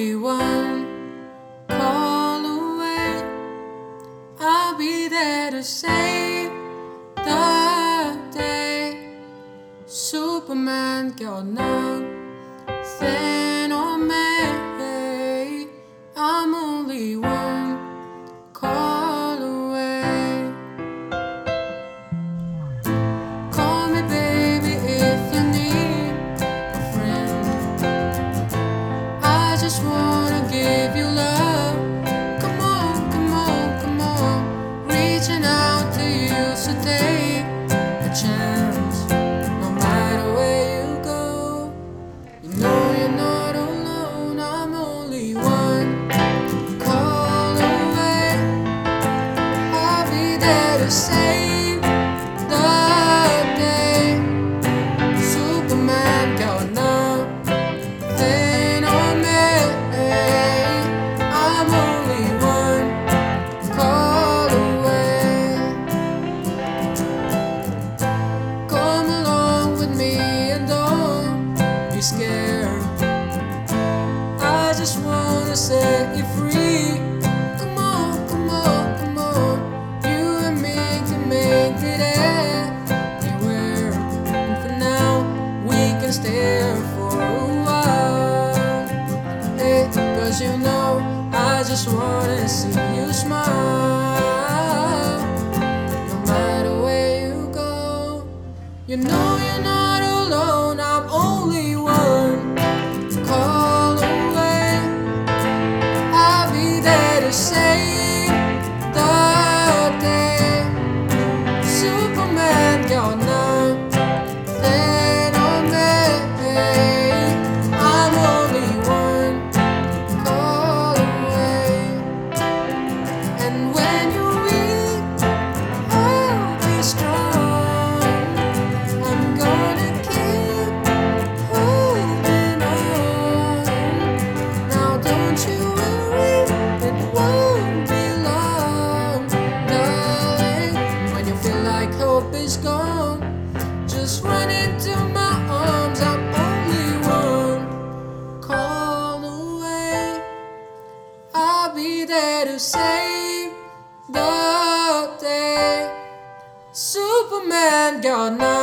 be one call away. I'll be there to save the day. Superman got nothing. gonna set you free. Come on, come on, come on. You and me can make it anywhere. And for now, we can stare for a while. Hey, cause you know, I just wanna see you smile. Superman got nine.